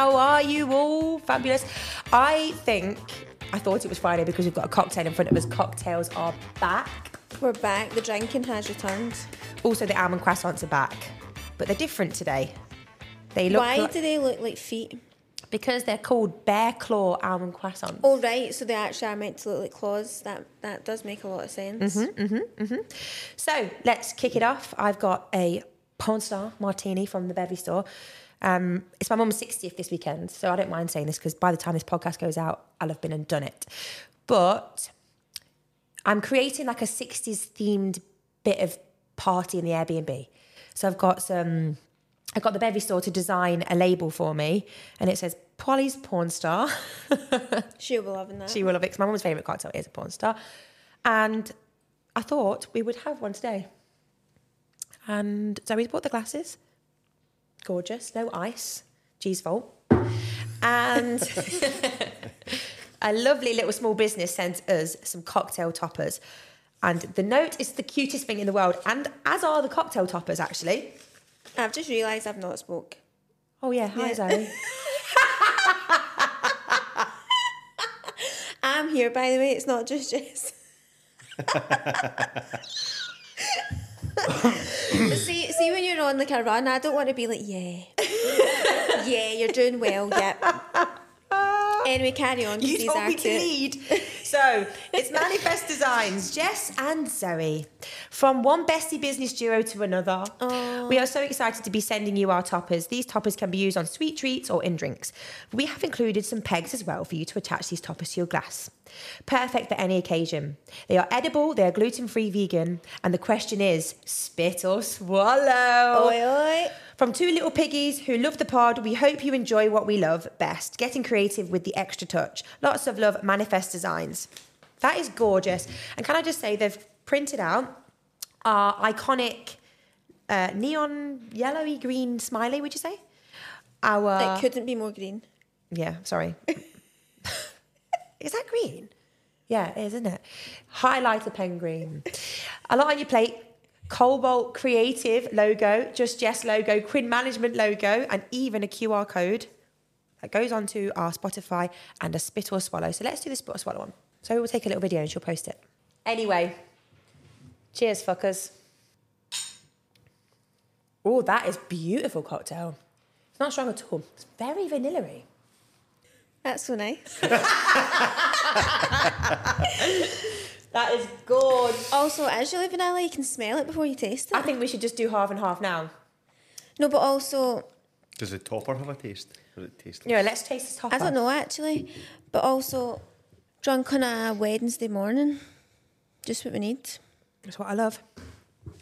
How are you all? Fabulous. I think I thought it was Friday because we've got a cocktail in front of us. Cocktails are back. We're back. The drinking has returned. Also, the almond croissants are back, but they're different today. They look Why like- do they look like feet? because they're called bear claw almond croissants. Oh right, so they actually are meant to look like claws. That that does make a lot of sense. Mm-hmm. mhm. So let's kick it off. I've got a porn star martini from the Bevy store. Um, it's my mum's 60th this weekend, so I don't mind saying this because by the time this podcast goes out, I'll have been and done it. But I'm creating like a 60s themed bit of party in the Airbnb. So I've got some, I've got the Bevy store to design a label for me, and it says Polly's Porn Star. She'll be loving that. She will love it 'cause my mum's favourite cocktail is a porn star. And I thought we would have one today. And Zoe's bought the glasses. Gorgeous. No ice. G's Vault. And a lovely little small business sent us some cocktail toppers. And the note is the cutest thing in the world, and as are the cocktail toppers, actually. I've just realised I've not spoke. Oh, yeah. Hi, Yeah. Zoe. I'm here, by the way. It's not just Jess. see, see when you're on like a run, I don't want to be like, yeah, yeah, you're doing well, yep. Anyway, carry on. You told me to lead. So it's Manifest Designs, Jess and Zoe. From one bestie business duo to another. We are so excited to be sending you our toppers. These toppers can be used on sweet treats or in drinks. We have included some pegs as well for you to attach these toppers to your glass. Perfect for any occasion. They are edible, they are gluten free vegan, and the question is spit or swallow. Oi, oi. From two little piggies who love the pod, we hope you enjoy what we love best getting creative with the extra touch. Lots of love, Manifest Designs. That is gorgeous. And can I just say, they've printed out our iconic uh, neon yellowy green smiley, would you say? Our. it couldn't be more green. Yeah, sorry. is that green? Yeah, it is, isn't it? Highlighter pen green. A lot on your plate. Cobalt Creative logo, Just Jess logo, Quinn Management logo, and even a QR code that goes onto our Spotify and a spit or swallow. So let's do the spit or swallow one. So we'll take a little video and she'll post it. Anyway, cheers, fuckers. Oh, that is beautiful cocktail. It's not strong at all. It's very vanilla-y. That's so nice. That is good. also, as you live vanilla, you can smell it before you taste it. I think we should just do half and half now. no, but also, Does the topper have a taste? Does it taste? Yeah, let's taste this top. I don't know actually, but also, drunk on a Wednesday morning, just what we need. That's what I love.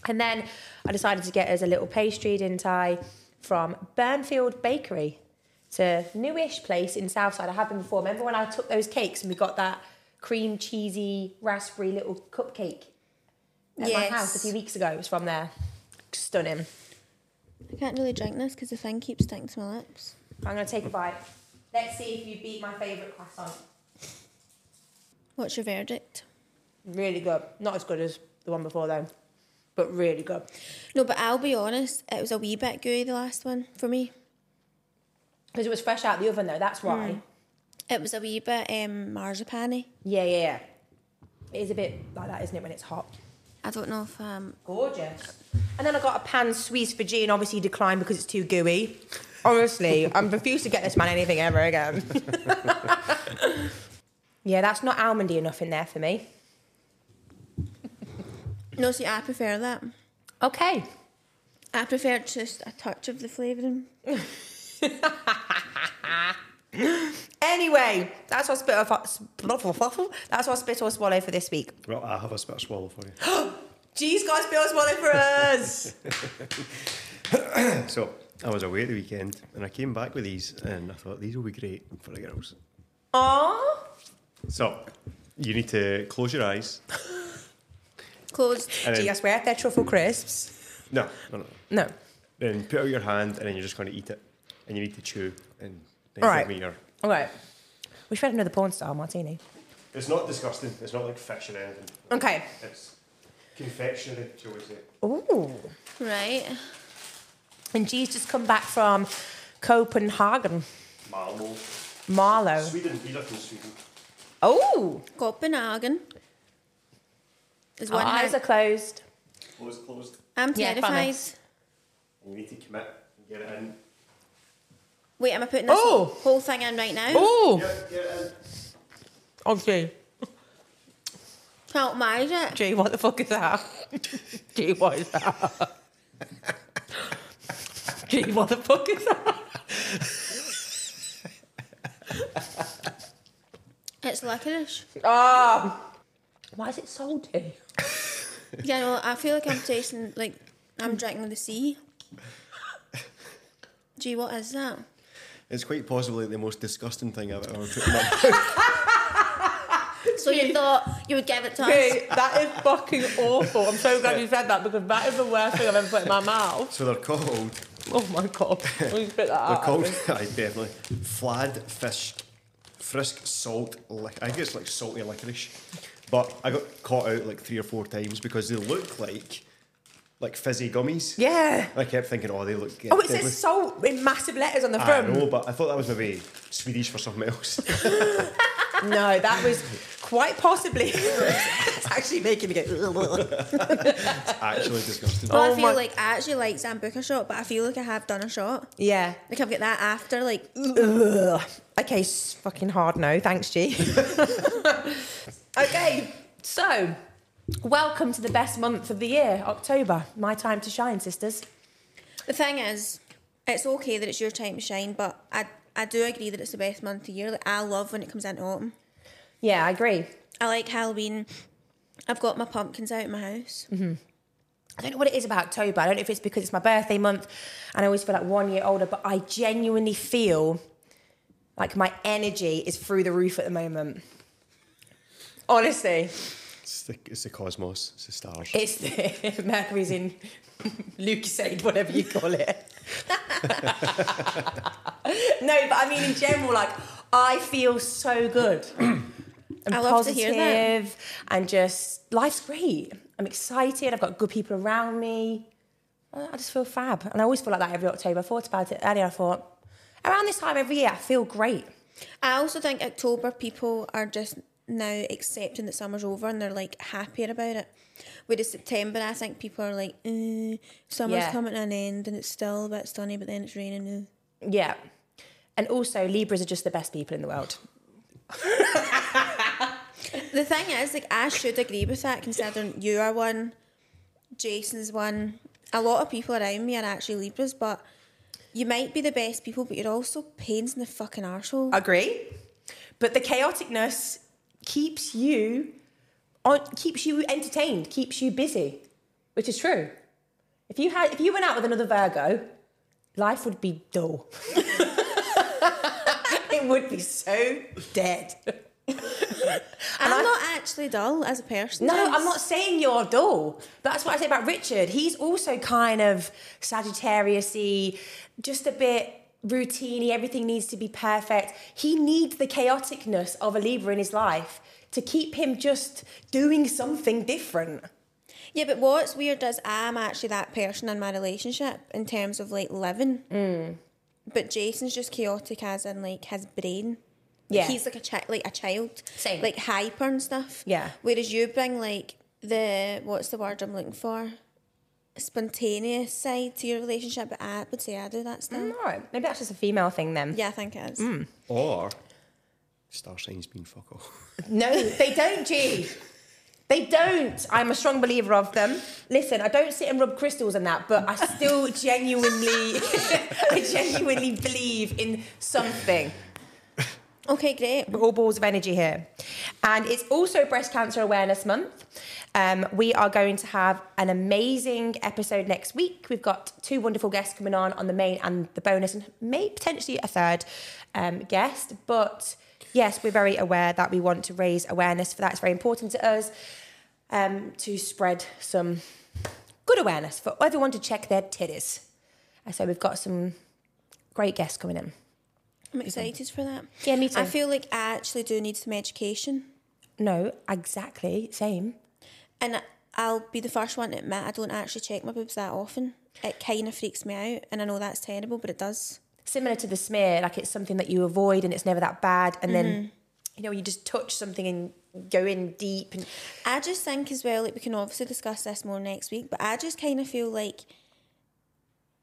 And then I decided to get us a little pastry, didn't I, from Burnfield Bakery. It's a newish place in Southside. I have been before. Remember when I took those cakes and we got that cream cheesy raspberry little cupcake at my house a few weeks ago? It was from there. Stunning. I can't really drink this because the thing keeps sticking to my lips. I'm going to take a bite. Let's see if you beat my favourite croissant. What's your verdict? Really good. Not as good as the one before though, but really good. No, but I'll be honest, it was a wee bit gooey, the last one, for me. Because it was fresh out the oven though, that's why. Hmm. It was a wee bit um, marzipan Yeah, yeah, yeah. It is a bit like that, isn't it, when it's hot? I don't know if um Gorgeous. And then I got a pan Suisse for G and obviously declined because it's too gooey. Honestly, I'm refused to get this man anything ever again. yeah, that's not almondy enough in there for me. No, see I prefer that. Okay. I prefer just a touch of the flavouring. Anyway, that's what spit or that's our spit or swallow for this week. Well, I have a spit of swallow for you. G's got spit or swallow for us. so, I was away at the weekend and I came back with these and I thought these will be great for the girls. Aww. So, you need to close your eyes. close. And Gee, I then, swear they're truffle crisps. no, no, no. No. Then put out your hand and then you're just going to eat it. And you need to chew and then All right. give me your. All right. We should have another porn star martini. It's not disgusting. It's not like fish or anything. Okay. It's confectionery, shall we say. Ooh. Right. And G's just come back from Copenhagen. Malmo. Marlow. Sweden. These are from Sweden. Oh. Copenhagen. Is Our one eyes are closed. Closed, closed. I'm Yeah, terrified. promise. You need to commit and get it in. Wait, am I putting this Oh. whole thing in right now? Oh. Get, get it in. Oh, G. Can't mind it. G, what the fuck is that? G, what is that? G, what the fuck is that? It's licorice. Ah. Why is it salty? Yeah, no, I feel like I'm tasting like I'm drinking the sea. Gee, what is that? It's quite possibly the most disgusting thing I've ever put in my mouth. So you thought you would give it to us? G, that is fucking awful. I'm so glad you said that because that is the worst thing I've ever put in my mouth. So they're called, Oh my god. Will you spit that they're out? called, aye, definitely, flat fish, frisk salt, lic- I think it's like salty licorice. But I got caught out like three or four times because they look like, like fizzy gummies. Yeah. I kept thinking, oh, they look Good. Oh, it says salt in massive letters on the front. I know, but I thought that was maybe Swedish for something else. No, that was quite possibly. it's actually making me go. It's actually disgusting. Well, Oh I feel my- like I actually like Sambuca shot, but I feel like I have done a shot. yeah. Like I've got that after, like Ugh. Okay, fucking hard no. Thanks, G. okay, so welcome to the best month of the year, October. My time to shine, sisters. the thing is, it's okay that it's your time to shine, but I I do agree that it's the best month of the year. Like I love when it comes into autumn. Yeah, I agree. I like Halloween. I've got my pumpkins out in my house. Mm-hmm. I don't know what it is about October. I don't know if it's because it's my birthday month and I always feel like one year older, but I genuinely feel like my energy is through the roof at the moment. Honestly, It's the, it's the cosmos, it's the stars. it's the Mercury's in Lucozade, whatever you call it. no, but I mean in general, like I feel so good. and I love to hear that. positive and just life's great. I'm excited. I've got good people around me. I I just feel fab, and I always feel like that every October. I thought about it earlier. I thought around this time every year, I feel great. I also think October people are just now accepting that summer's over and they're like happier about it. Whereas September, I think people are like, eh, summer's Yeah. coming to an end and it's still a bit sunny, but then it's raining. eh." Yeah, and also Libras are just the best people in the world. The thing is, like, I should agree with that considering you are one, Jason's one. A lot of people around me are actually Libras, but you might be the best people, but you're also pains in the fucking arsehole. Agree, but the chaoticness keeps you on, keeps you entertained, keeps you busy, which is true. If you had, if you went out with another Virgo, life would be dull. it would be so dead. I'm not actually dull as a person. No, I'm not saying you're dull. But that's what I say about Richard. He's also kind of Sagittarius-y, just a bit routine, everything needs to be perfect. He needs the chaoticness of a Libra in his life to keep him just doing something different. Yeah, but what's weird is I'm actually that person in my relationship in terms of like living. Mm. But Jason's just chaotic as in like his brain. Yeah. He's like a chi- like a child. Same. Like hyper and stuff. Yeah. Whereas you bring like the what's the word I'm looking for? Spontaneous side to your relationship, but I would say I do that still. All right, maybe that's just a female thing then. Yeah, I think it is. Mm. Or star signs being fuck off. No, they don't, G. They don't. I'm a strong believer of them. Listen, I don't sit and rub crystals and that, but I still genuinely, I genuinely believe in something. Okay, great. We're all balls of energy here. And it's also Breast Cancer Awareness Month. Um, we are going to have an amazing episode next week. We've got two wonderful guests coming on on the main and the bonus, and maybe potentially a third um, guest. But yes, we're very aware that we want to raise awareness for that. It's very important to us um, to spread some good awareness for everyone to check their titties. So we've got some great guests coming in. I'm excited for that. Yeah, me too. I feel like I actually do need some education. No, exactly, same. And I'll be the first one to admit I don't actually check my boobs that often. It kind of freaks me out, and I know that's terrible, but it does. similar to the smear, like it's something that you avoid and it's never that bad. And then, mm-hmm. you know, you just touch something and go in deep. And I just think as well, like we can obviously discuss this more next week, but I just kind of feel like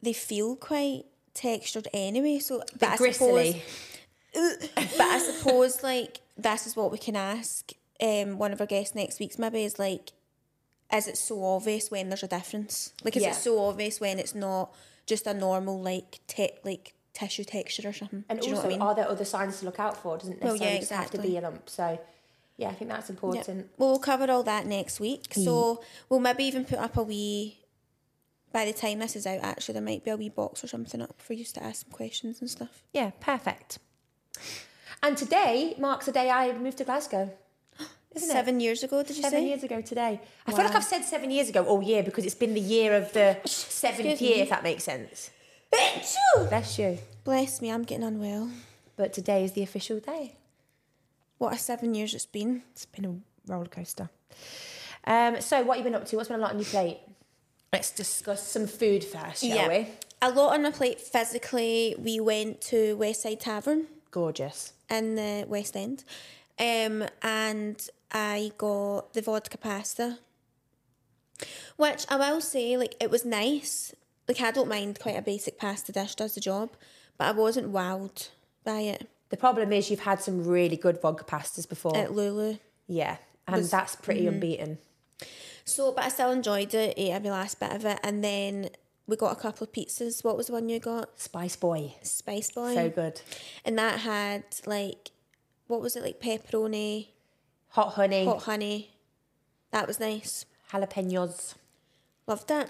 they feel quite textured anyway. So, but I gristly. suppose, but I suppose like this is what we can ask um, one of our guests next week's maybe is like, is it so obvious when there's a difference? Like, is Yeah. it so obvious when it's not just a normal like te- like tissue texture or something? and Do you know also, I mean? are there other signs to look out for? Doesn't Well, necessarily yeah, just have to be a lump. So, yeah, I think that's Yeah. important. Well, we'll cover all that next week. So we'll maybe even put up a wee. By the time this is out, actually, there might be a wee box or something up for you to ask some questions and stuff. Yeah, perfect. And today marks the day I moved to Glasgow. Isn't it? Seven years ago, did you Seven say? years ago today. I feel like I've said seven years ago all year because it's been the year of the seventh Excuse year, if that makes sense. Bless you. Bless me, I'm getting unwell. But today is the official day. What a seven years it's been. It's been a roller coaster. Um, so, what have you been up to? What's been a lot on your plate? Let's discuss some food first, shall we? A lot on my plate physically. We went to Westside Tavern Gorgeous. in the West End, um, and I got the vodka pasta, which I will say, like, it was nice. Like, I don't mind quite a basic pasta dish, does the job, but I wasn't wowed by it The problem is you've had some really good vodka pastas before. at Lulu. yeah, and was- that's pretty unbeaten. So, but I still enjoyed it, ate every last bit of it, and then we got a couple of pizzas. What was the one you got? Spice Boy. Spice Boy. So good. And that had like, what was it like pepperoni, Hot honey, hot honey. That was nice. jalapenos. Loved it.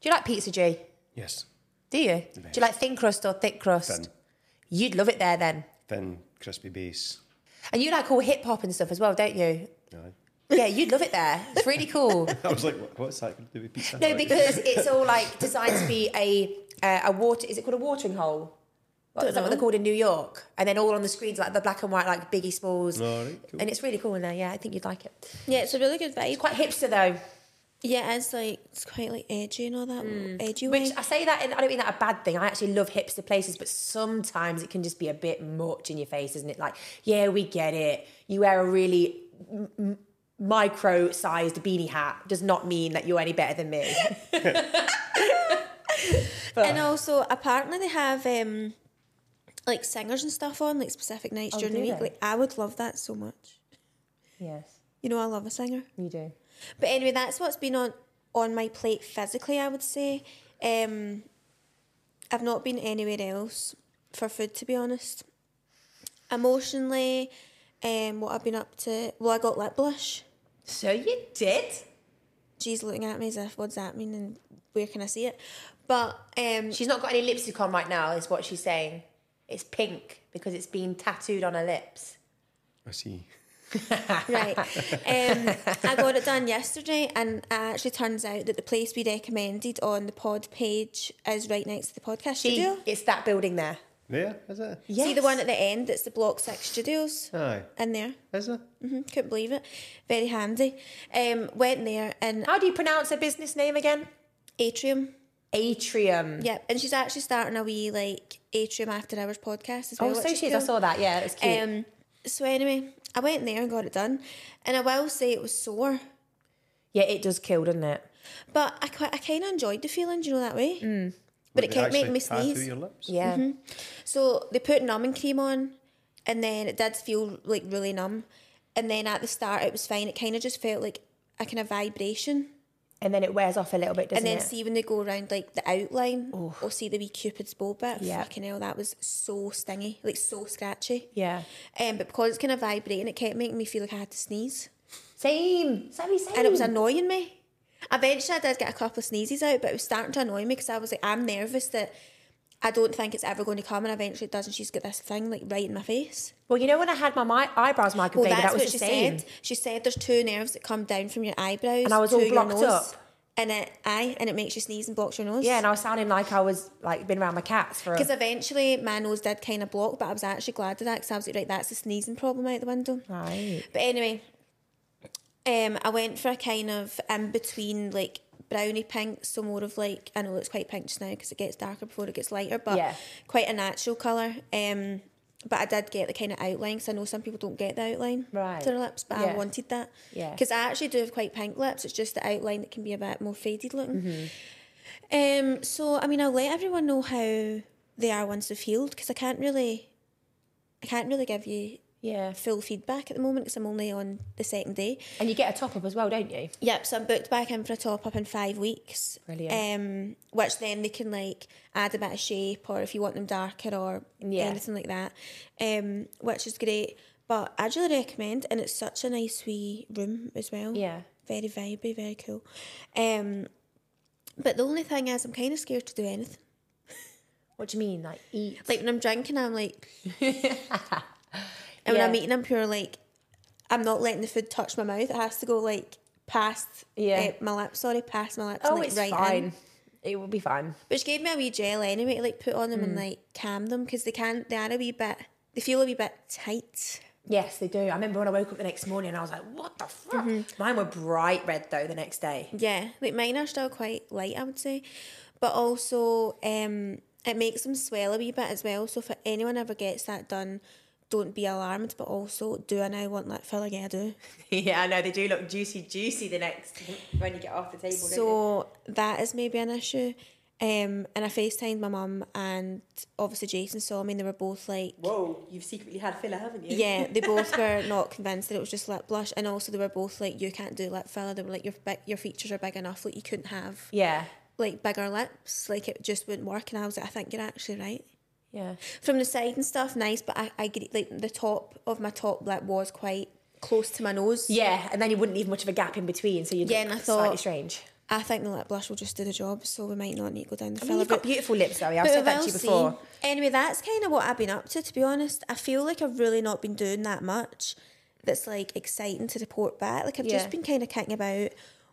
Do you like pizza, G? Yes. Do you? Do you like thin crust or thick crust? Thin. You'd love it there then. Thin, crispy base. And you like all hip hop and stuff as well, don't you? Aye. Yeah, you'd love it there. It's really cool. I was like, what, what's that going to do with pizza? No, because it's all like designed to be a uh, a water. Is it called a watering hole? What, is that what they're called in New York? And then all on the screens like the black and white, like Biggie Smalls. Alright, cool. And it's really cool in there. Yeah, I think you'd like it. Yeah, it's a really good vibe. Quite hipster though. Yeah, it's like it's quite like edgy and all that edgy Mm. Which way. I say that, and I don't mean that a bad thing. I actually love hipster places, but sometimes it can just be a bit much in your face, isn't it? Like, yeah, we get it. You wear a really m- m- micro-sized beanie hat does not mean that you're any better than me. and also, apparently, they have um, like singers and stuff on like specific nights Oh, during the week. they? Like, I would love that so much. yes, You know, I love a singer. you do. But anyway, that's what's been on on my plate physically. I would say. Um, I've not been anywhere else for food, to be honest. Emotionally, um, what I've been up to. Well, I got lip blush. So you did. She's looking at me as if, what's that mean, and where can I see it? But um, She's not got any lipstick on right now, is what she's saying. It's pink because it's been tattooed on her lips. I see. right, um, I got it done yesterday, and it actually turns out that the place we recommended on the pod page is right next to the podcast She, studio. it's that building there. There, is it? See the one at the end? It's the Block Six Studios Aye. in there. Is it? Mm hmm Couldn't believe it. Very handy. Um, went there and How do you pronounce her business name again? Atrium. Atrium. Yep, and she's actually starting a wee like Atrium After Hours podcast as well. Oh, so she is. I saw that. Yeah, it's cute. Um, so anyway, I went there and got it done, and I will say it was sore, yeah, it does kill, doesn't it? but I quite I kind of enjoyed the feeling. Do you know that way? Mm. But it They kept making me sneeze. your lips? Yeah. So they put numbing cream on, and then it did feel like really numb, and then at the start it was fine. It kind of just felt like a kind of vibration. And then it wears off a little bit, doesn't it? and then it? see when they go around like the outline or see the wee cupid's bow bit. Yeah. Fucking hell, that was so stingy, like so scratchy. yeah. Um, but because it's kind of vibrating, it kept making me feel like I had to sneeze, Same. Sammy, same. and it was annoying me. Eventually, I did get a couple of sneezes out, but it was starting to annoy me because I was like, I'm nervous that I don't think it's ever going to come, and eventually it does, and she's got this thing like right in my face. Well, you know when I had my, my eyebrows Well, microbladed, that's that was what the she same. said. She said there's two nerves that come down from your eyebrows, And I was to all blocked nose, up. and it aye, and it makes you sneeze and blocks your nose. Yeah, and I was sounding like I was like been around my cats for. Because A, eventually my nose did kind of block, but I was actually glad of that because I was like, right, that's the sneezing problem out the window. right. But anyway, um, I went for a kind of in between like brownie pink, so more of like I know it's quite pink just now because it gets darker before it gets lighter, but Yeah. quite a natural colour. Um, but I did get the kind of outline because I know some people don't get the outline Right. to their lips, but Yeah. I wanted that. Yeah. Because I actually do have quite pink lips. It's just the outline that can be a bit more faded looking. Mm-hmm. Um, so I mean, I'll let everyone know how they are once they've healed because I can't really, I can't really give you Yeah. full feedback at the moment because I'm only on the second day. And you get a top up as well, don't you? Yep, so I'm booked back in for a top up in five weeks. Brilliant. Um, which then they can like add a bit of shape or if you want them darker or Yeah. anything like that. Um, which is great. But I'd really recommend and it's such a nice wee room as well. Yeah. Very vibey, very cool. Um but the only thing is I'm kinda scared to do anything. What do you mean, like eat? Like when I'm drinking I'm like and when I'm eating I'm pure like I'm not letting the food touch my mouth. It has to go like past Yeah. eh, my lips, sorry, past my lips. oh, and, like, it's right fine. In. It will be fine. Which gave me a wee gel anyway to like put on them Mm. and like calm them because they can they are a wee bit they feel a wee bit tight. Yes, they do. I remember when I woke up the next morning and I was like, what the fuck? Mm-hmm. Mine were bright red though the next day. Yeah, like mine are still quite light, I would say, but also um it makes them swell a wee bit as well. So if anyone ever gets that done, don't be alarmed. But also, do I now want lip filler? Yeah, I do. yeah, I know. They do look juicy, juicy the next when you get off the table. So that is maybe an issue. Um, and I FaceTimed my mum and obviously Jason saw me and they were both like, Whoa, you've secretly had filler, haven't you? yeah, they both were not convinced that it was just lip blush, and also they were both like, you can't do lip filler. They were like, your big, your features are big enough, like you couldn't have Yeah. like bigger lips, like it just wouldn't work. And I was like, I think you're actually right. Yeah. From the side and stuff, nice, but I, I agree, like the top of my top lip was quite close to my nose. Yeah, and then you wouldn't leave much of a gap in between, so you'd Yeah, and I thought, slightly strange. I think the lip blush will just do the job, so we might not need to go down the I mean, filler. you've got beautiful lips, Zoe. I've said that to you before. Anyway, that's kind of what I've been up to, to be honest. I feel like I've really not been doing that much that's like exciting to report back. Like I've Yeah. just been kind of kicking about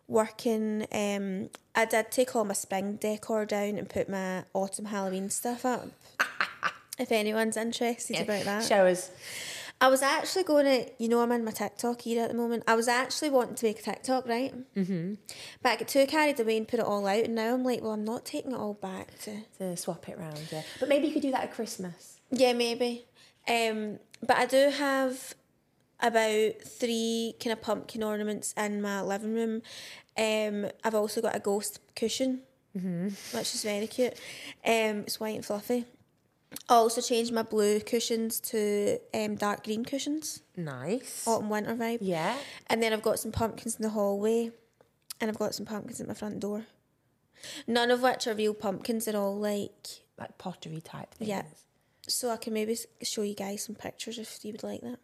working. Um, I did take all my spring decor down and put my autumn Halloween stuff up. if anyone's interested about that. Show us. I was actually going to, you know, I'm in my TikTok era at the moment. I was actually wanting to make a TikTok, right? Mm-hmm. But I got too carried away and put it all out, and now I'm like, well, I'm not taking it all back to. To swap it round, yeah. But maybe you could do that at Christmas. Yeah, maybe. Um, but I do have about three kind of pumpkin ornaments in my living room. Um, I've also got a ghost cushion, which is very cute. Um, it's white and fluffy. I also changed my blue cushions to um, dark green cushions, Nice. autumn winter vibe. Yeah. And then I've got some pumpkins in the hallway, and I've got some pumpkins at my front door. None of which are real pumpkins. They're all like Like pottery type things. Yeah. So I can maybe show you guys some pictures if you would like that.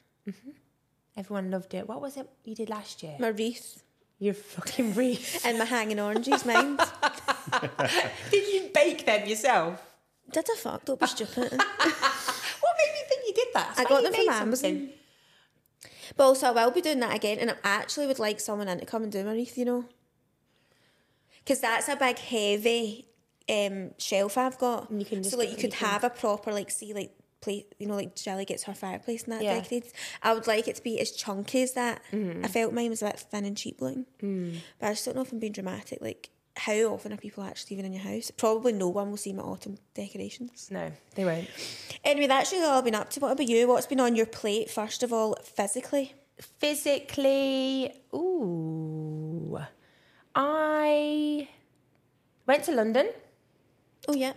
Everyone loved it. What was it you did last year? My wreath Your fucking wreath. and my hanging oranges, mind. did you bake them yourself? Did I fuck? Don't be stupid. What made me think you did that? I Swear got them from Amazon. something. But also, I will be doing that again, and I actually would like someone in to come and do my wreath, you know. Because that's a big, heavy um, shelf I've got. And you can so like you could anything. have a proper like see like play you know like Jelly gets her fireplace and that Yeah. decorated. I would like it to be as chunky as that. Mm-hmm. I felt mine was a bit thin and cheap looking. Mm. But I just don't know if I'm being dramatic. Like how often are people actually even in your house? Probably no one will see my autumn decorations. No, they won't. Anyway, that's really all I've been up to. What about you? What's been on your plate, first of all, physically? Physically, ooh, I went to London. Oh, yeah.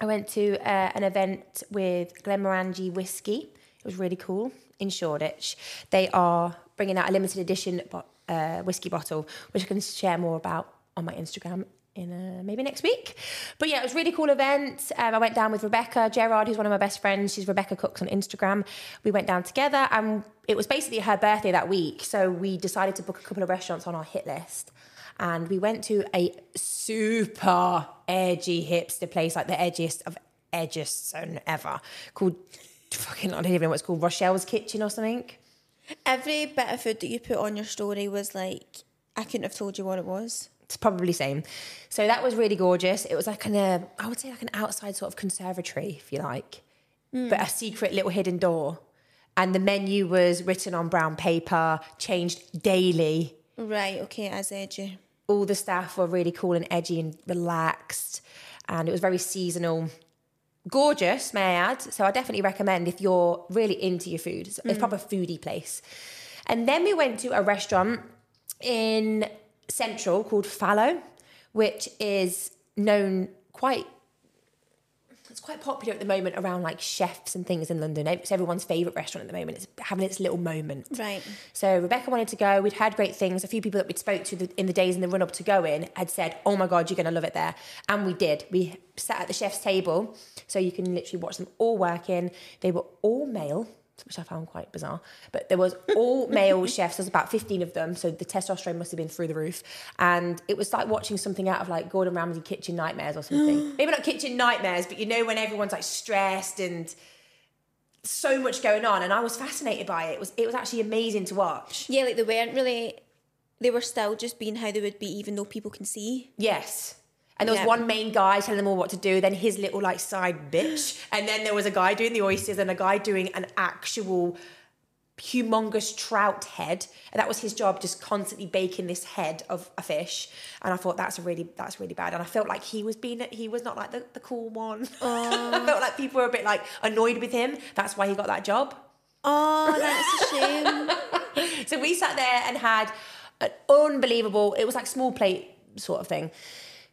I went to uh, an event with Glenmorangie Whiskey. It was really cool in Shoreditch. They are bringing out a limited edition bo- uh, whiskey bottle, which I can share more about on my Instagram in uh, maybe next week. But yeah, it was really cool event. Um, I went down with Rebecca Gerard, who's one of my best friends. She's Rebecca Cooks on Instagram. We went down together, and it was basically her birthday that week. So we decided to book a couple of restaurants on our hit list and we went to a super edgy hipster place, like the edgiest of edgiest ever, called fucking I don't even know what it's called, Rochelle's Kitchen or something. Every bit of food that you put on your story was like, I couldn't have told you what it was. It's probably same. So that was really gorgeous. It was like an, uh, I would say like an outside sort of conservatory, if you like, but a secret little hidden door. And the menu was written on brown paper, changed daily. Right, okay, as edgy. all the staff were really cool and edgy and relaxed and it was very seasonal gorgeous may i add so i definitely recommend if you're really into your food it's a proper foodie place and then we went to a restaurant in central called fallow which is known quite it's quite popular at the moment around like chefs and things in London. It's everyone's favourite restaurant at the moment. It's having its little moment. Right. So Rebecca wanted to go. We'd heard great things. A few people that we'd spoke to the, in the days in the run up to going had said, "Oh my god, you're going to love it there," and we did. We sat at the chef's table, so you can literally watch them all working. They were all male. Which I found quite bizarre, but there was all male chefs. There's about fifteen of them, so the testosterone must have been through the roof. And it was like watching something out of like Gordon Ramsay Kitchen Nightmares or something. Maybe not Kitchen Nightmares, but you know when everyone's like stressed and so much going on. And I was fascinated by it. It was it was actually amazing to watch. Yeah, like they weren't really, they were still just being how they would be, even though people can see. Yes. And there was Yeah. one main guy telling them all what to do, then his little like side bitch. And then there was a guy doing the oysters and a guy doing an actual humongous trout head. And that was his job, just constantly baking this head of a fish. And I thought that's really that's really bad. And I felt like he was being he was not like the, the cool one. I felt like people were a bit like annoyed with him. That's why he got that job. Oh, that's a shame. So we sat there and had an unbelievable, it was like small plate sort of thing.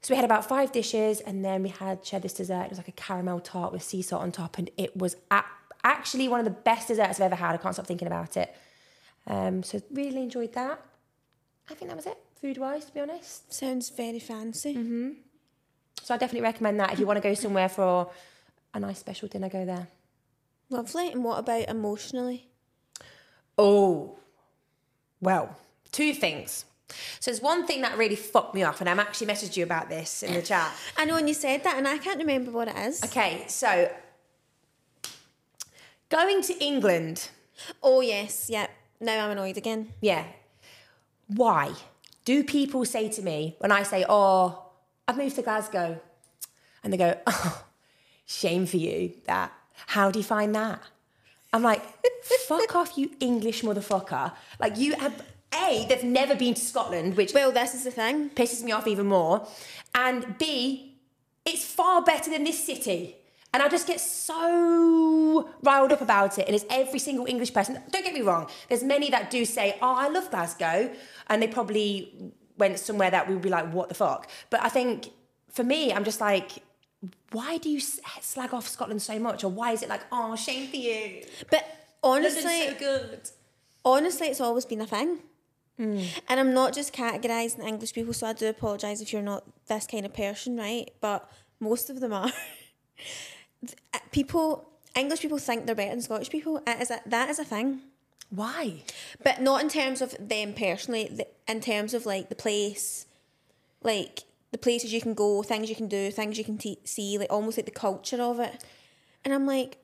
So we had about five dishes and then we had shared this dessert. It was like a caramel tart with sea salt on top and it was actually one of the best desserts I've ever had. I can't stop thinking about it. Um, so really enjoyed that. I think that was it, food wise, to be honest. Sounds very fancy. So I definitely recommend that if you want to go somewhere for a nice special dinner, go there. Lovely. And what about emotionally? Oh, well, two things. So there's one thing that really fucked me off, and I'm actually messaged you about this in the chat. I know when you said that, and I can't remember what it is. Okay, so going to England, Oh, yes, yeah. Now I'm annoyed again. yeah. Why do people say to me when I say, "Oh, I've moved to Glasgow," and they go, "Oh, shame for you. That. How do you find that?" I'm like, "Fuck off, you English motherfucker! Like you have." A, they've never been to Scotland, which Well, this is the thing. pisses me off even more. And B, it's far better than this city. And I just get so riled up about it. And it's every single English person. Don't get me wrong, there's many that do say, Oh, I love Glasgow. And they probably went somewhere that we would be like, What the fuck? But I think for me, I'm just like, why do you s- slag off Scotland so much? Or why is it like, oh, shame for you? But honestly, London's so good. honestly, it's always been a thing. Mm. And I'm not just categorising English people, so I do apologise if you're not this kind of person, right? But most of them are. Uh, people, English people think they're better than Scottish people. It is a, that is a thing. Why? But not in terms of them personally, in terms of like the place, like the places you can go, things you can do, things you can t- see, like almost like the culture of it. And I'm like,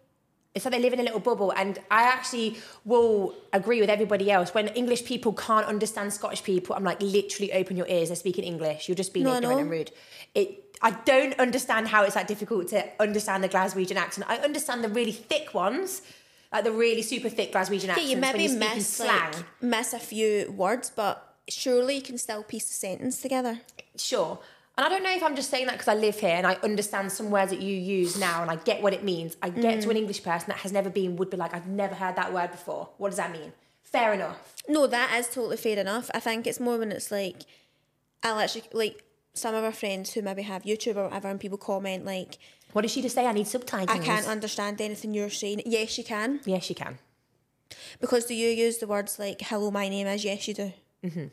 it's like they live in a little bubble. And I actually will agree with everybody else. When English people can't understand Scottish people, I'm like, literally open your ears. They're speaking English. You're just being No, ignorant and rude. It. I don't understand how it's that difficult to understand the Glaswegian accent. I understand the really thick ones, like the really super thick Glaswegian Yeah, you maybe miss like miss a few words, but surely you can still piece a sentence together. Sure. And I don't know if I'm just saying that because I live here and I understand some words that you use now and I get what it means. I get Mm. to an English person that has never been, would be like, I've never heard that word before. What does that mean? Fair enough. No, that is totally fair enough. I think it's more when it's like, I'll actually like some of our friends who maybe have YouTube or whatever, and people comment like, What did she just say? I need subtitles. "I can't understand anything you're saying." Yes, you can, Yes, you can. because do you use the words like "Hello, my name is"? Yes, you do. Mm-hmm.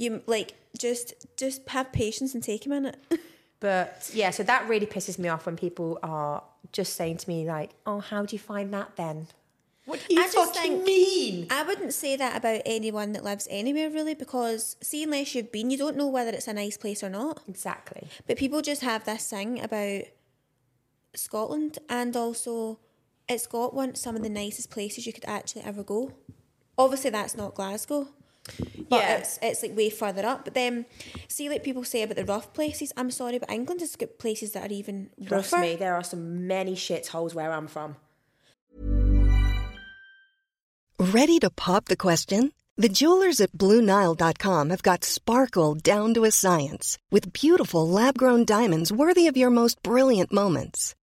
You like just just have patience and take a minute. But yeah, so that really pisses me off when people are just saying to me, like, oh, how do you find that then? What do you I fucking mean? I wouldn't say that about anyone that lives anywhere really, because see, unless you've been, you don't know whether it's a nice place or not. Exactly. But people just have this thing about Scotland, and also it's got one some of the nicest places you could actually ever go. Obviously, that's not Glasgow, but Yeah. it's it's like way further up. But then, see, like people say about the rough places. I'm sorry, but England has got places that are even Trust rougher. me, there are some many shitholes where I'm from. Ready to pop the question? The jewelers at BlueNile.com have got sparkle down to a science with beautiful lab grown diamonds worthy of your most brilliant moments.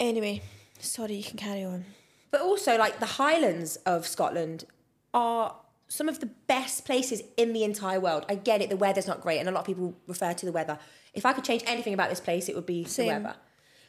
Anyway, sorry, you can carry on. But also, like the Highlands of Scotland are some of the best places in the entire world. I get it, the weather's not great, and a lot of people refer to the weather. If I could change anything about this place, it would be Same. the weather.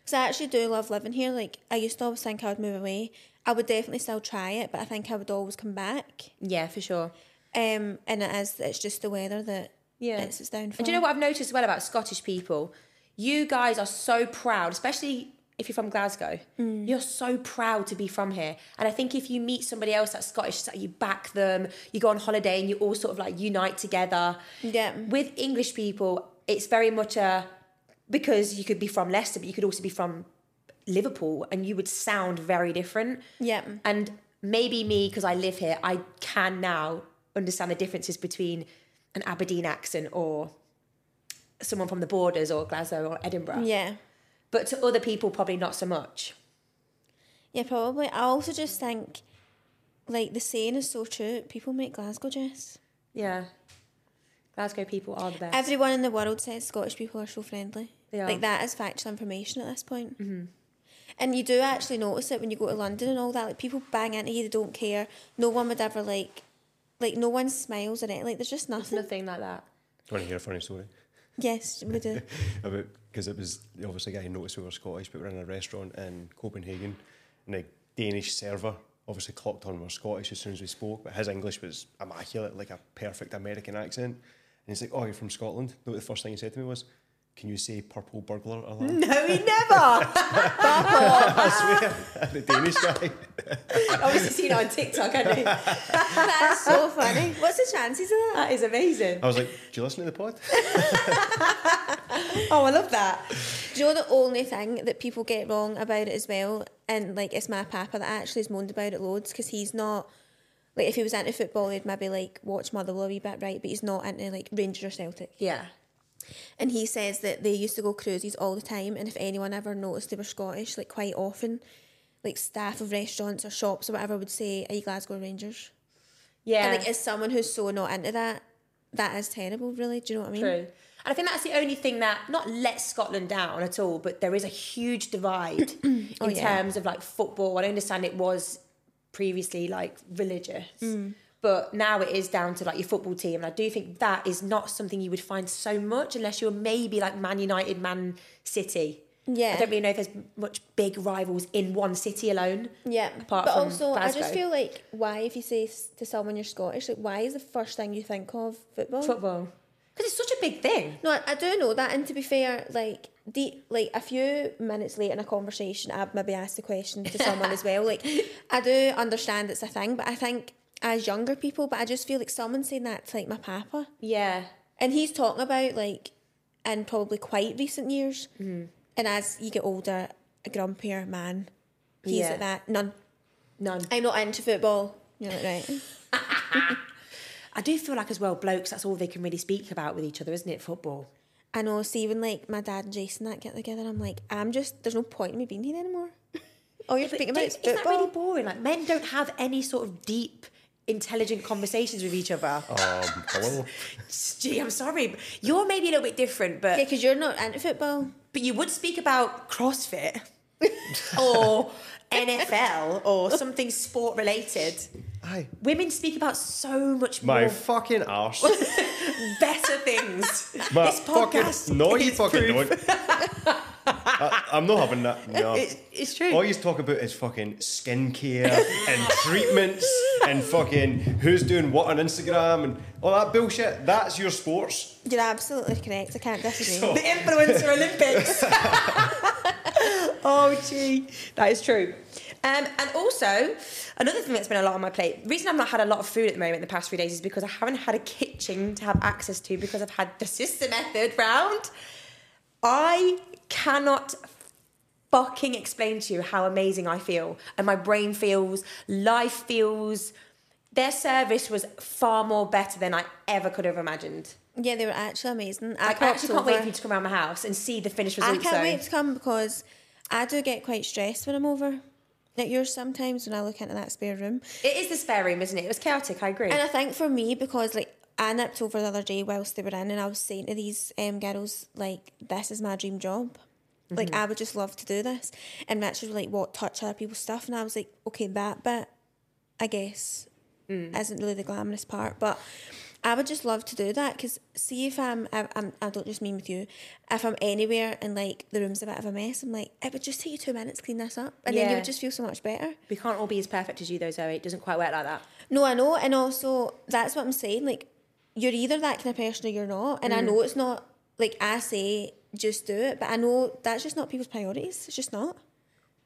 Because I actually do love living here. Like, I used to always think I would move away. I would definitely still try it, but I think I would always come back. Yeah, for sure. Um, and it is, it's just the weather that Yeah. it's its downfall. And do you know what I've noticed as well about Scottish people? You guys are so proud, especially if you're from Glasgow. Mm. You're so proud to be from here. And I think if you meet somebody else that's Scottish, you back them, you go on holiday and you all sort of like unite together. Yeah. With English people, it's very much a because you could be from Leicester, but you could also be from Liverpool and you would sound very different. Yeah. And maybe me, because I live here, I can now understand the differences between an Aberdeen accent or someone from the borders or Glasgow or Edinburgh. Yeah. But to other people, probably not so much. Yeah, probably. I also just think, like, the saying is so true. People make Glasgow Jess. Yeah. Glasgow people are the best. Everyone in the world says Scottish people are so friendly. They are. Like, that is factual information at this point. Mm-hmm. And you do actually notice it when you go to London and all that. Like, people bang into you, they don't care. No one would ever, like, like, no one smiles or anything. Like, there's just nothing. Nothing like that. Do you want to hear a funny story? Yes, we do. about because it was obviously a guy noticed we were Scottish, but we we're in a restaurant in Copenhagen, and the Danish server obviously clocked on we we're Scottish as soon as we spoke, but his English was immaculate, like a perfect American accent. And he's like, "Oh, you're from Scotland." What the first thing he said to me was, "Can you say purple burglar alarm?" No, he never. I swear, the Danish guy. Obviously seen it on TikTok, haven't you? That's so funny. What's the chances of that? That is amazing. I was like, "Do you listen to the pod?" Oh, I love that. Do you know the only thing that people get wrong about it as well? And like, it's my papa that actually has moaned about it loads because he's not like if he was into football, he'd maybe like watch Motherwell a wee bit, right? But he's not into like Rangers or Celtic. Yeah. And he says that they used to go cruises all the time, and if anyone ever noticed they were Scottish, like quite often, like staff of restaurants or shops or whatever would say, "Are you Glasgow Rangers?" Yeah. And like, as someone who's so not into that, that is terrible. Really, do you know what I mean? True. And I think that's the only thing that not lets Scotland down at all, but there is a huge divide in Oh, yeah. terms of like football. I understand it was previously like religious, Mm. But now it is down to like your football team. And I do think that is not something you would find so much unless you're maybe like Man United, Man City. Yeah. I don't really know if there's much big rivals in one city alone. Yeah, Apart but from also I just feel like why if you say to someone you're Scottish, like why is the first thing you think of football? Football. Because it's such a big thing. No, I, I do know that, and to be fair, like the like a few minutes late in a conversation, I've maybe asked the question to someone as well. Like, I do understand it's a thing, but I think as younger people, but I just feel like someone saying that to like my papa, Yeah. and he's talking about like in probably quite recent years, Mm-hmm. and as you get older, a grumpier man, he's Yeah. like that. None, None. I'm not into football. You're like right. I do feel like as well, blokes, that's all they can really speak about with each other, isn't it? Football. I know, see, when like my dad and Jason that get together, I'm like, I'm just, there's no point in me being here anymore. All you're speaking about is Isn't that really boring? Like men don't have any sort of deep, intelligent conversations with each other. Um, hello. Gee, I'm sorry. You're maybe a little bit different, but Yeah, because you're not into football. but you would speak about CrossFit or NFL or something sport related. Aye. Women speak about so much My more fucking arse. better things. My this podcast fucking, no, you fucking proof. don't. I, I'm not having that. No. It- it's true. All you talk about is fucking skincare and treatments and fucking who's doing what on Instagram and all that bullshit. That's your sports. You're absolutely correct. I can't disagree. The influencer Olympics. oh, gee, that is true. Um, and also, another thing that's been a lot on my plate. The reason I've not had a lot of food at the moment in the past few days is because I haven't had a kitchen to have access to because I've had the sister method round. I cannot fucking explain to you how amazing I feel and my brain feels, life feels. Their service was far more better than I ever could have imagined. yeah, they were actually amazing. I, Like, I actually can't wait for you to come around my house and see the finished result. I can't wait to come because I do get quite stressed when I'm over at yours sometimes when I look into that spare room. It is the spare room, isn't it? It was chaotic. I agree. And I think for me, because like I nipped over the other day whilst they were in, and I was saying to these um, girls, like, this is my dream job. Like, Mm-hmm. I would just love to do this. And Mitch was like, what, touch other people's stuff? And I was like, okay, that bit, I guess, Mm. isn't really the glamorous part. But I would just love to do that because see if I'm, I, I'm, I don't just mean with you, if I'm anywhere and like the room's a bit of a mess, I'm like, it would just take you two minutes to clean this up. And then you would just feel so much better. we can't all be as perfect as you, though, Zoe. It doesn't quite work like that. No, I know, and also that's what I'm saying. Like, you're either that kind of person or you're not, and I mm. know it's not like I say just do it, but I know that's just not people's priorities. It's just not.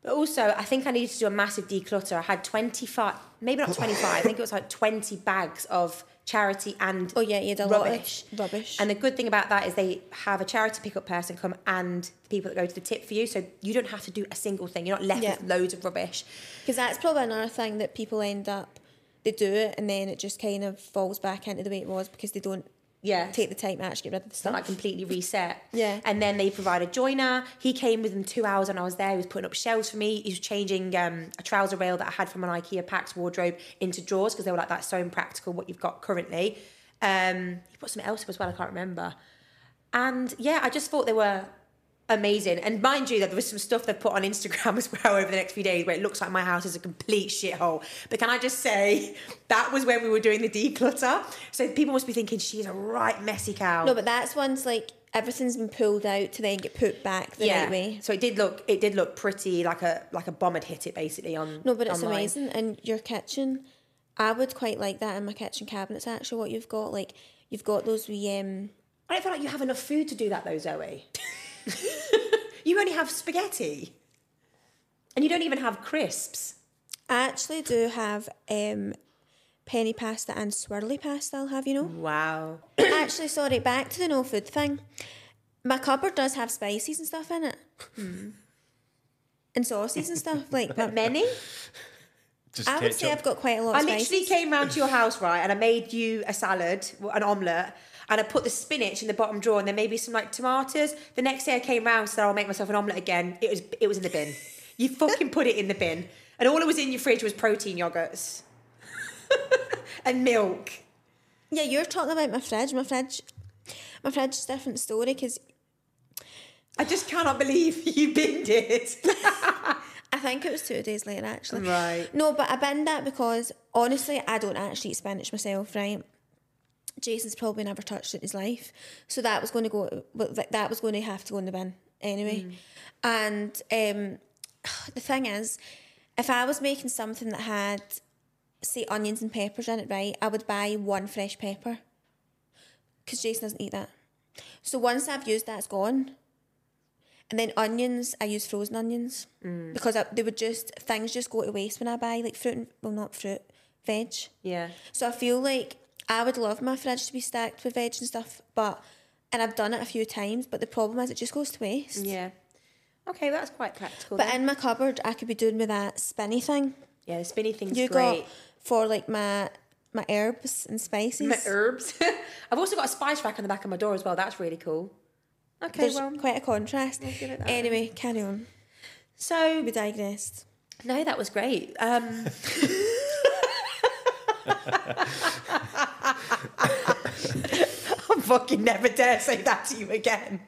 But also, I think I needed to do a massive declutter. I had 25, maybe not 25, I think it was like 20 bags of charity and Oh yeah, you had a lot rubbish. of rubbish. And the good thing about that is they have a charity pickup person come and the people that go to the tip for you. So you don't have to do a single thing. You're not left Yeah. with loads of rubbish. because that's probably another thing that people end up they do it and then it just kind of falls back into the way it was because they don't Yeah. take the time to actually get rid of the stuff. not like completely reset. Yeah. And then they provide a joiner. He came within two hours and I was there. He was putting up shelves for me. He was changing um, a trouser rail that I had from an IKEA Pax wardrobe into drawers because they were like, that's so impractical what you've got currently. Um, he put something else up as well, I can't remember. And yeah, I just thought they were amazing. And mind you, that there was some stuff they've put on Instagram as well over the next few days where it looks like my house is a complete shithole. But can I just say, that was when we were doing the declutter. So people must be thinking she's a right messy cow. no, but that's once like everything's been pulled out to then get put back the right way. So it did look it did look pretty like a like a bomb had hit it basically on No, but it's online. amazing. And your kitchen, I would quite like that in my kitchen cabinets. Actually, what you've got, like you've got those wee um. I don't feel like you have enough food to do that though, Zoe. you only have spaghetti. And you don't even have crisps. I actually do have um, penny pasta and swirly pasta. I'll have you know. Wow. actually, sorry. Back to the no food thing. My cupboard does have spices and stuff in it, and sauces and stuff. Like, But many? Just I would say ketchup. I've got quite a lot. I of literally came round to your house, right, and I made you a salad, an omelette, and I put the spinach in the bottom drawer and then maybe some like tomatoes. The next day I came round, so I'll make myself an omelette again. It was it was in the bin. You fucking put it in the bin. And all it was in your fridge was protein yogurts. and milk. Yeah, you're talking about my fridge. My fridge, my fridge is a different story because I just cannot believe you binned it. I think it was two days later actually. Right. No, but I binned that because honestly, I don't actually eat spinach myself, right? Jason's probably never touched it in his life, so that was going to go. That was going to have to go in the bin anyway. And um, the thing is, if I was making something that had, say, onions and peppers in it, right, I would buy one fresh pepper because Jason doesn't eat that. So once I've used that, it's gone. And then onions, I use frozen onions mm. because I, they would just things just go to waste when I buy like fruit. And, well, not fruit, veg. yeah. So I feel like I would love my fridge to be stacked with veg and stuff, but and I've done it a few times. But the problem is, it just goes to waste. Yeah. Okay, that's quite practical. But then. in my cupboard, I could be doing with that spinny thing yeah, the spinny thing's you great. got for like my my herbs and spices. My herbs. I've also got a spice rack on the back of my door as well. That's really cool. Okay, There's well, quite a contrast. that Anyway, carry on. so We digressed. no, that was great. Um, I fucking never dare say that to you again.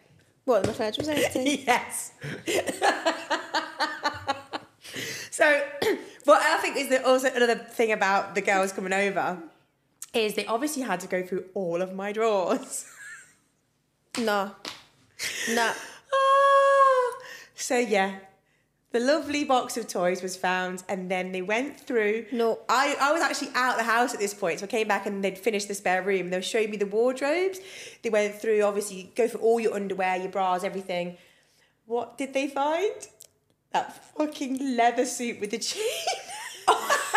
What the fridge was empty. yes. so, what I think is the, also another thing about the girls coming over is they obviously had to go through all of my drawers. no, no. Ah. so yeah, the lovely box of toys was found, and then they went through. No. I, I was actually out of the house at this point, so I came back and they'd finished the spare room. They were showing me the wardrobes. They went through, obviously, go for all your underwear, your bras, everything. What did they find? That fucking leather suit with the chain.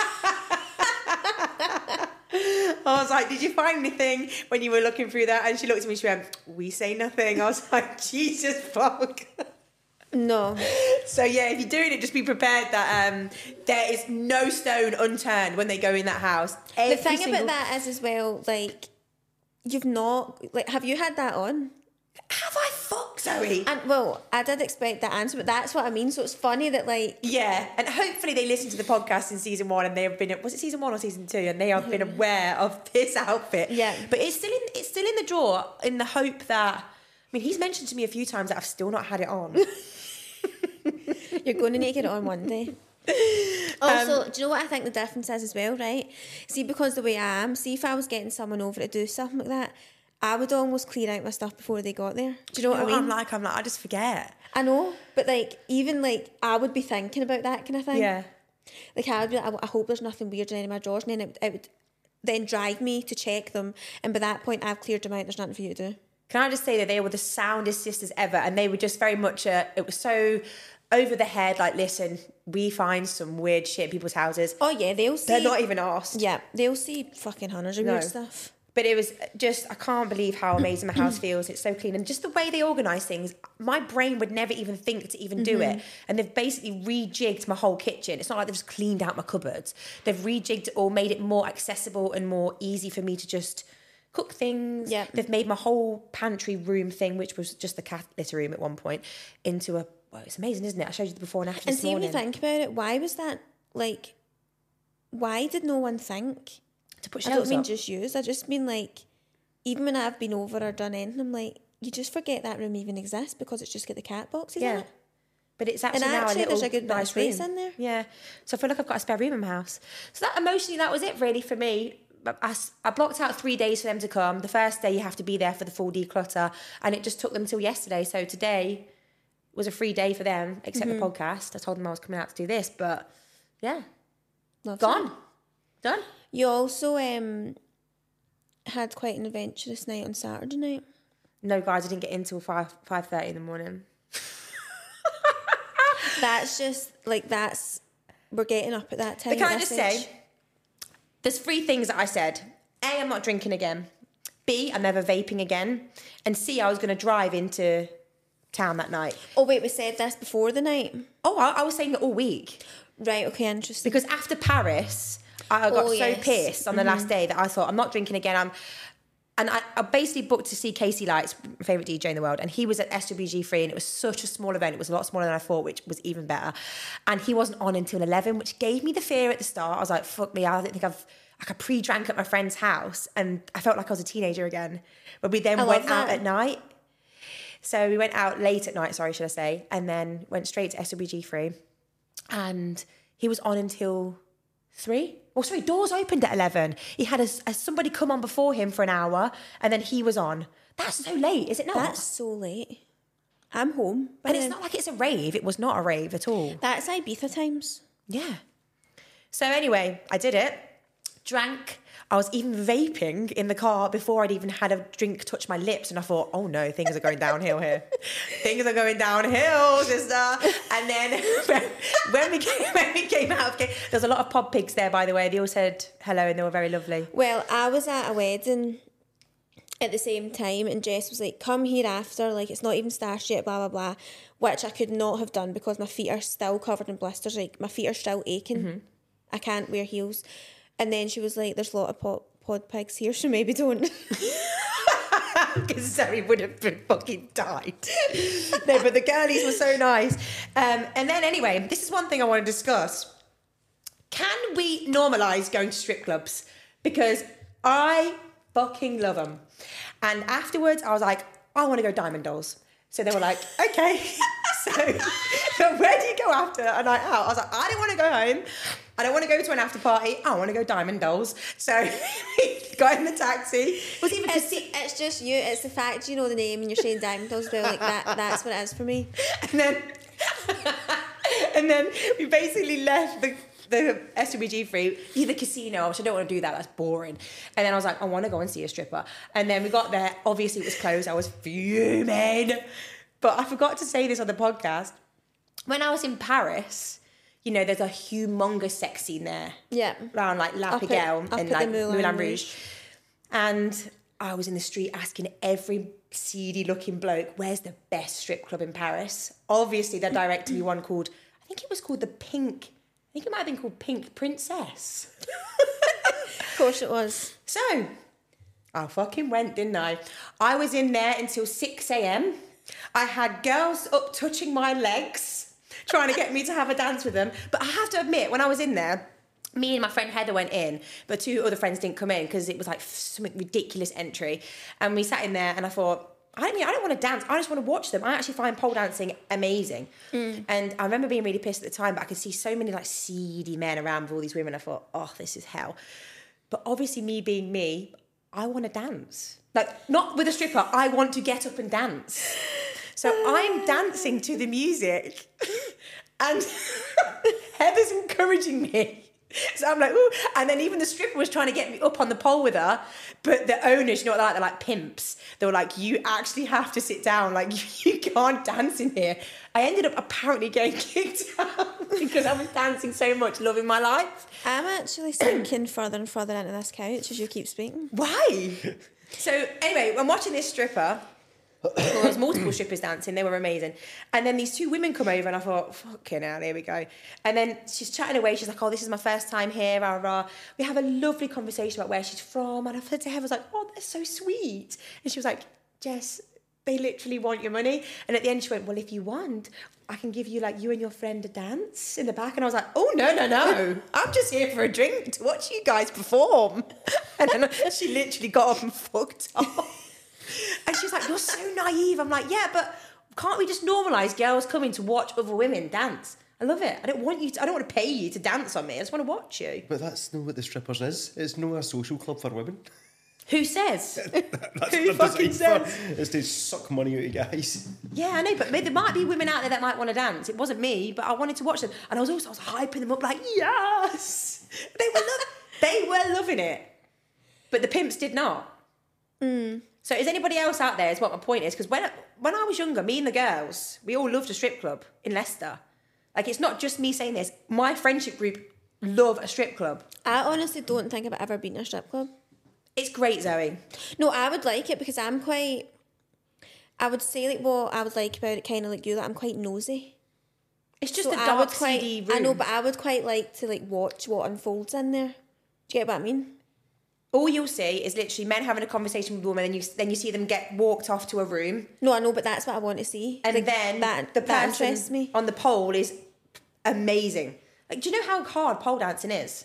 I was like, did you find anything when you were looking through that? And she looked at me, she went, we say nothing. I was like, Jesus fuck. No. So yeah, if you're doing it, just be prepared that um, there is no stone unturned when they go in that house. The thing single- about that is as well, like you've not like have you had that on? have I fucked Zoe? And well, I did expect that answer, but that's what I mean. So it's funny that like yeah, and hopefully they listened to the podcast in season one, and they have been. Was it season one or season two? And they have been mm-hmm. aware of this outfit. Yeah. but it's still in. It's still in the drawer in the hope that. I mean, he's mentioned to me a few times that I've still not had it on. you're going to need to get it on one day. Also, um, do you know what I think the difference is as well, right? See, because the way I am, see if I was getting someone over to do something like that, I would almost clear out my stuff before they got there. Do you know what I mean? I'm like, I'm like, I just forget. I know, but like even like I would be thinking about that kind of thing. Yeah. Like I would be like, I hope there's nothing weird in any of my drawers, and then it, would- it would then drive me to check them. And by that point, I've cleared them out. There's nothing for you to do. Can I just say that they were the soundest sisters ever, and they were just very much a. It was so over the head. Like, listen, we find some weird shit in people's houses. Oh yeah, they'll see. They're not even asked. Yeah, they'll see fucking hundreds of No. weird stuff. But it was just, I can't believe how amazing my house feels. It's so clean. And just the way they organise things, my brain would never even think to even do Mm-hmm. it. And they've basically rejigged my whole kitchen. It's not like they've just cleaned out my cupboards. They've rejigged it all, made it more accessible and more easy for me to just cook things. Yeah. They've made my whole pantry room thing, which was just the cat litter room at one point, into a, well, it's amazing, isn't it? I showed you the before and after And see when morning. you think about it, why was that like? Why did no one think? To put I don't mean up. just use. I just mean like, even when I've been over or done anything, I'm like, you just forget that room even exists because it's just got the cat boxes in Yeah. it. But it's actually And now actually a little there's a good nice space room. in there. Yeah, so I feel like I've got a spare room in my house. So that emotionally, that was it really for me. I, I, blocked out three days for them to come. The first day you have to be there for the full declutter, and it just took them till yesterday. So today was a free day for them, except Mm-hmm. the podcast. I told them I was coming out to do this, but yeah, Love gone, that. done. You also um had quite an adventurous night on Saturday night. No, guys, I didn't get in till five five thirty in the morning. That's just like that's we're getting up at that time. But can I just age. say, there's three things that I said. A, I'm not drinking again. B, I'm never vaping again. And C, I was going to drive into town that night. Oh wait, we said this before the night. Oh, I, I was saying it all week. Right, okay, interesting. Because after Paris, I got Oh, so yes. Mm-hmm. pissed on the last day that I thought, I'm not drinking again. I'm, and I, I basically booked to see KC Lights, my favourite DJ in the world, and he was at SWG3, and it was such a small event. It was a lot smaller than I thought, which was even better. And he wasn't on until 11, which gave me the fear at the start. I was like, fuck me, I don't think I've, like I pre-drank at my friend's house, and I felt like I was a teenager again. But we then I went out at night. So we went out late at night, sorry, should I say, and then went straight to SWG3. And he was on until three. Oh, sorry, doors opened at 11. He had a, a- somebody come on before him for an hour, and then he was on. That's so late, is it not? That's so late. I'm home. and it's not like it's a rave. It was not a rave at all. That's Ibiza times. Yeah. So anyway, I did it. Drank. I was even vaping in the car before I'd even had a drink touch my lips, and I thought, "Oh no, things are going downhill here. things are going downhill, sister." And then when, we came, when we came out game, there's a lot of pod pigs there, by the way. They all said hello, and they were very lovely. Well, I was at a wedding at the same time, and Jess was like, "Come here after, like it's not even stashed yet, blah blah blah," which I could not have done because my feet are still covered in blisters. Like my feet are still aching. Mm-hmm. I can't wear heels. And then she was like, "There's a lot of pod, pod pigs here, so maybe don't." because Zoe would have been fucking died. no, but the girlies were so nice. Um, and then, anyway, this is one thing I want to discuss. Can we normalise going to strip clubs? Because I fucking love them. And afterwards, I was like, I want to go Diamond Dolls. So they were like, okay. so, where do you go after a night out? I was like, I don't want to go home. I don't want to go to an after party. I want to go Diamond Dolls. So we got in the taxi. It was even it's, it's just you. It's the fact you know the name and you're saying Diamond Dolls. Well, like that. That's what it is for me. and then and then we basically left the the SWG3, the casino, which I don't want to do that, that's boring. And then I was like, I want to go and see a stripper. And then we got there, obviously it was closed, I was fuming. But I forgot to say this on the podcast. When I was in Paris, you know, there's a humongous sex scene there. Yeah. Around like La Up at- and like Moulin, Moulin Rouge. Rouge. And I was in the street asking every seedy looking bloke, where's the best strip club in Paris? Obviously, they directed me one called, I think it was called the Pink, I think it might have been called Pink Princess. Of course it was. So, I fucking went, didn't I? I was in there until 6 a.m. I had girls up touching my legs, trying to get me to have a dance with them. But I have to admit, when I was in there, me and my friend Heather went in, but two other friends didn't come in because it was like something ridiculous entry. And we sat in there, and I thought, I mean, I don't want to dance. I just want to watch them. I actually find pole dancing amazing. Mm. And I remember being really pissed at the time, but I could see so many like seedy men around with all these women. I thought, oh, this is hell. But obviously, me being me, I want to dance. Like, not with a stripper, I want to get up and dance. So I'm dancing to the music, and Heather's encouraging me. So I'm like, ooh. And then even the stripper was trying to get me up on the pole with her. But the owners, you know what they're like? They're like pimps. They were like, you actually have to sit down. Like, you can't dance in here. I ended up apparently getting kicked out because I was dancing so much, loving my life. I'm actually sinking further and further into this couch as you keep speaking. Why? So anyway, I'm watching this stripper. There was multiple strippers dancing. They were amazing. And then these two women come over, and I thought, "Fucking hell, here we go." And then she's chatting away. She's like, "Oh, this is my first time here." Rah, rah. We have a lovely conversation about where she's from, and I said to her, "I was like, oh, that's so sweet." And she was like, "Jess." They literally want your money. And at the end, she went, Well, if you want, I can give you like you and your friend a dance in the back. And I was like, Oh, no, no, no. I'm just here for a drink to watch you guys perform. And then she literally got up and fucked off. And she's like, You're so naive. I'm like, Yeah, but can't we just normalize girls coming to watch other women dance? I love it. I don't want you to, I don't want to pay you to dance on me. I just want to watch you. But that's not what the strippers is. It's not a social club for women. Who says? That's Who fucking says? for. It's to suck money out of guys. Yeah, I know, but maybe there might be women out there that might want to dance. It wasn't me, but I wanted to watch them, and I was also I was hyping them up like yes, they were lo- they were loving it, but the pimps did not. Hmm. So is anybody else out there? Is what my point is because when when I was younger, me and the girls, we all loved a strip club in Leicester. Like it's not just me saying this. My friendship group love a strip club. I honestly don't think I've ever been to a strip club. It's great, Zoe. No, I would like it because I'm quite. I would say like what I would like about it, kind of like you, that I'm quite nosy. It's just So a I dark, would quite, seedy room. I know, but I would quite like to like watch what unfolds in there. Do you get what I mean? All you'll see is literally men having a conversation with women, and you then you see them get walked off to a room. No, I know, but that's what I want to see. and Like, then that the that person interests me. on the pole is amazing. Like, do you know how hard pole dancing is?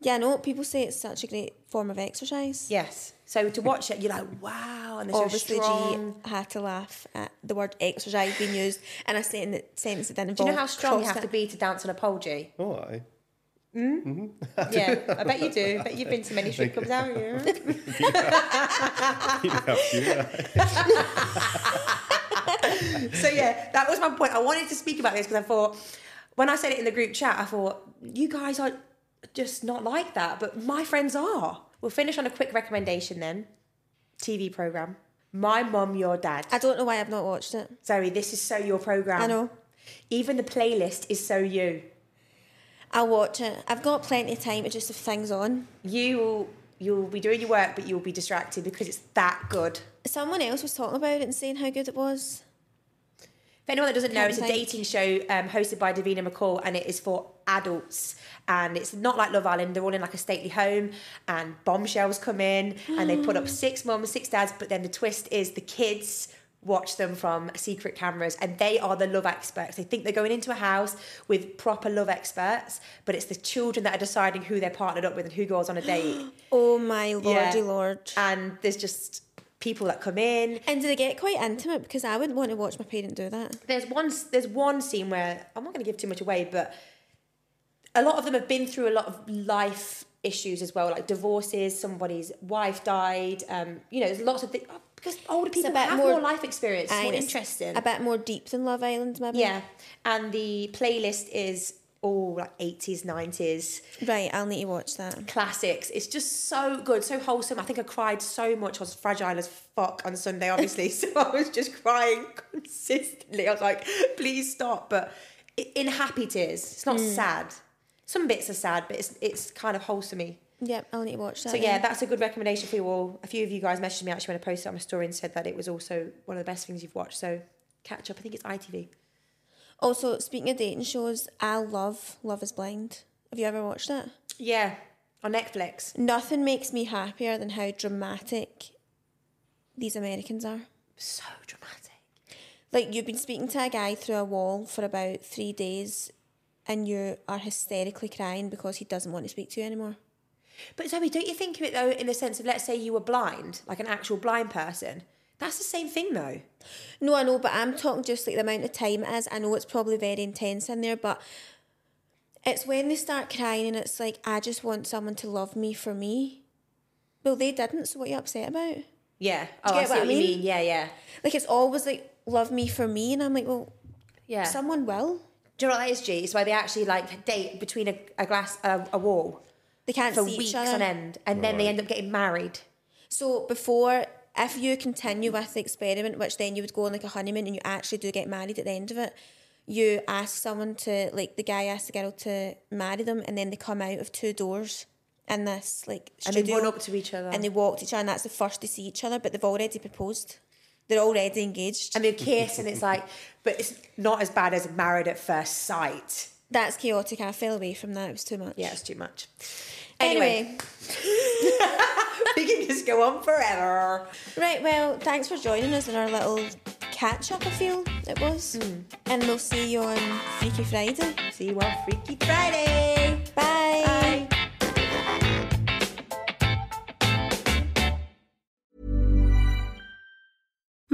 Yeah, I know. People say it's such a great form of exercise. Yes. So to watch it, you're like, wow, and they're so Obviously, strong. G had to laugh at the word exercise being used in a sentence, sentence that didn't Do you know how strong you have to be to dance on a pole, G? Oh, aye. Hmm? Yeah, I bet you do. I bet you've been to many strip clubs, haven't you? so yeah, that was my point. I wanted to speak about this because I thought when I said it in the group chat, I thought you guys are just not like that, but my friends are. We'll finish on a quick recommendation then. TV program. My mum, your dad. I don't know why I've not watched it. Zoe, this is so your program. I know. Even the playlist is so you. I'll watch it. I've got plenty of time to just have things on. You will you'll be doing your work, but you'll be distracted because it's that good. Someone else was talking about it and saying how good it was. If anyone that doesn't know, it's a dating show um, hosted by Davina McCall, and it is for adults. And it's not like Love Island; they're all in like a stately home, and bombshells come in, and they put up six mums, six dads. But then the twist is the kids watch them from secret cameras, and they are the love experts. They think they're going into a house with proper love experts, but it's the children that are deciding who they're partnered up with and who goes on a date. Oh my lordy Yeah. lord. And there's just people that come in. And do they get quite intimate? Because I wouldn't want to watch my parent do that. there's one there's one scene where I'm not going to give too much away, but a lot of them have been through a lot of life issues as well, like divorces. Somebody's wife died. Um, you know, there's lots of things because older people a bit have more- more, life experience. It's more interesting. A bit more deep than Love Island, maybe. yeah, and the playlist is all like 80s, 90s Right, I'll need to watch that. classics. It's just so good, so wholesome. I think I cried so much. I was fragile as fuck on Sunday, obviously. so I was just crying consistently. I was like, please stop. But in happy tears. It's not hmm. sad. Some bits are sad, but it's it's kind of wholesomey. Yep, I'll need to watch that. So yeah, then. that's a good recommendation for you all. A few of you guys messaged me actually when I posted it on my story and said that it was also one of the best things you've watched. So catch up. I think it's ITV. Also, speaking of dating shows, I love Love is Blind. Have you ever watched it? Yeah, on Netflix. Nothing makes me happier than how dramatic these Americans are. So dramatic. Like you've been speaking to a guy through a wall for about three days and you are hysterically crying because he doesn't want to speak to you anymore. But Zoe, don't you think of it though in the sense of let's say you were blind, like an actual blind person? That's the same thing though. No, I know, but I'm talking just like the amount of time it is. I know it's probably very intense in there, but it's when they start crying and it's like, I just want someone to love me for me. Well, they didn't, so what are you upset about? Yeah. Do Oh, I see what what I you mean? mean. Yeah, yeah. Like it's always like, love me for me. And I'm like, well, Yeah. someone will. Do you know what that is, G? It's where they actually like date between a, a glass a, a wall They can't for see weeks each other. on end, and then they end up getting married. So before, if you continue with the experiment, which then you would go on like a honeymoon and you actually do get married at the end of it, you ask someone to like the guy asks the girl to marry them, and then they come out of two doors in this like And studio, they run up to each other. and they walk to each other, and that's the first they see each other. But they've already proposed. They're already engaged. and they kiss, and it's like, but it's not as bad as married at first sight. That's chaotic. I fell away from that. It was too much. Yeah, it's too much. Anyway, we can just go on forever. right. Well, thanks for joining us in our little catch up. I feel it was, Hmm. and we'll see you on Freaky Friday. See you on Freaky Friday. Bye.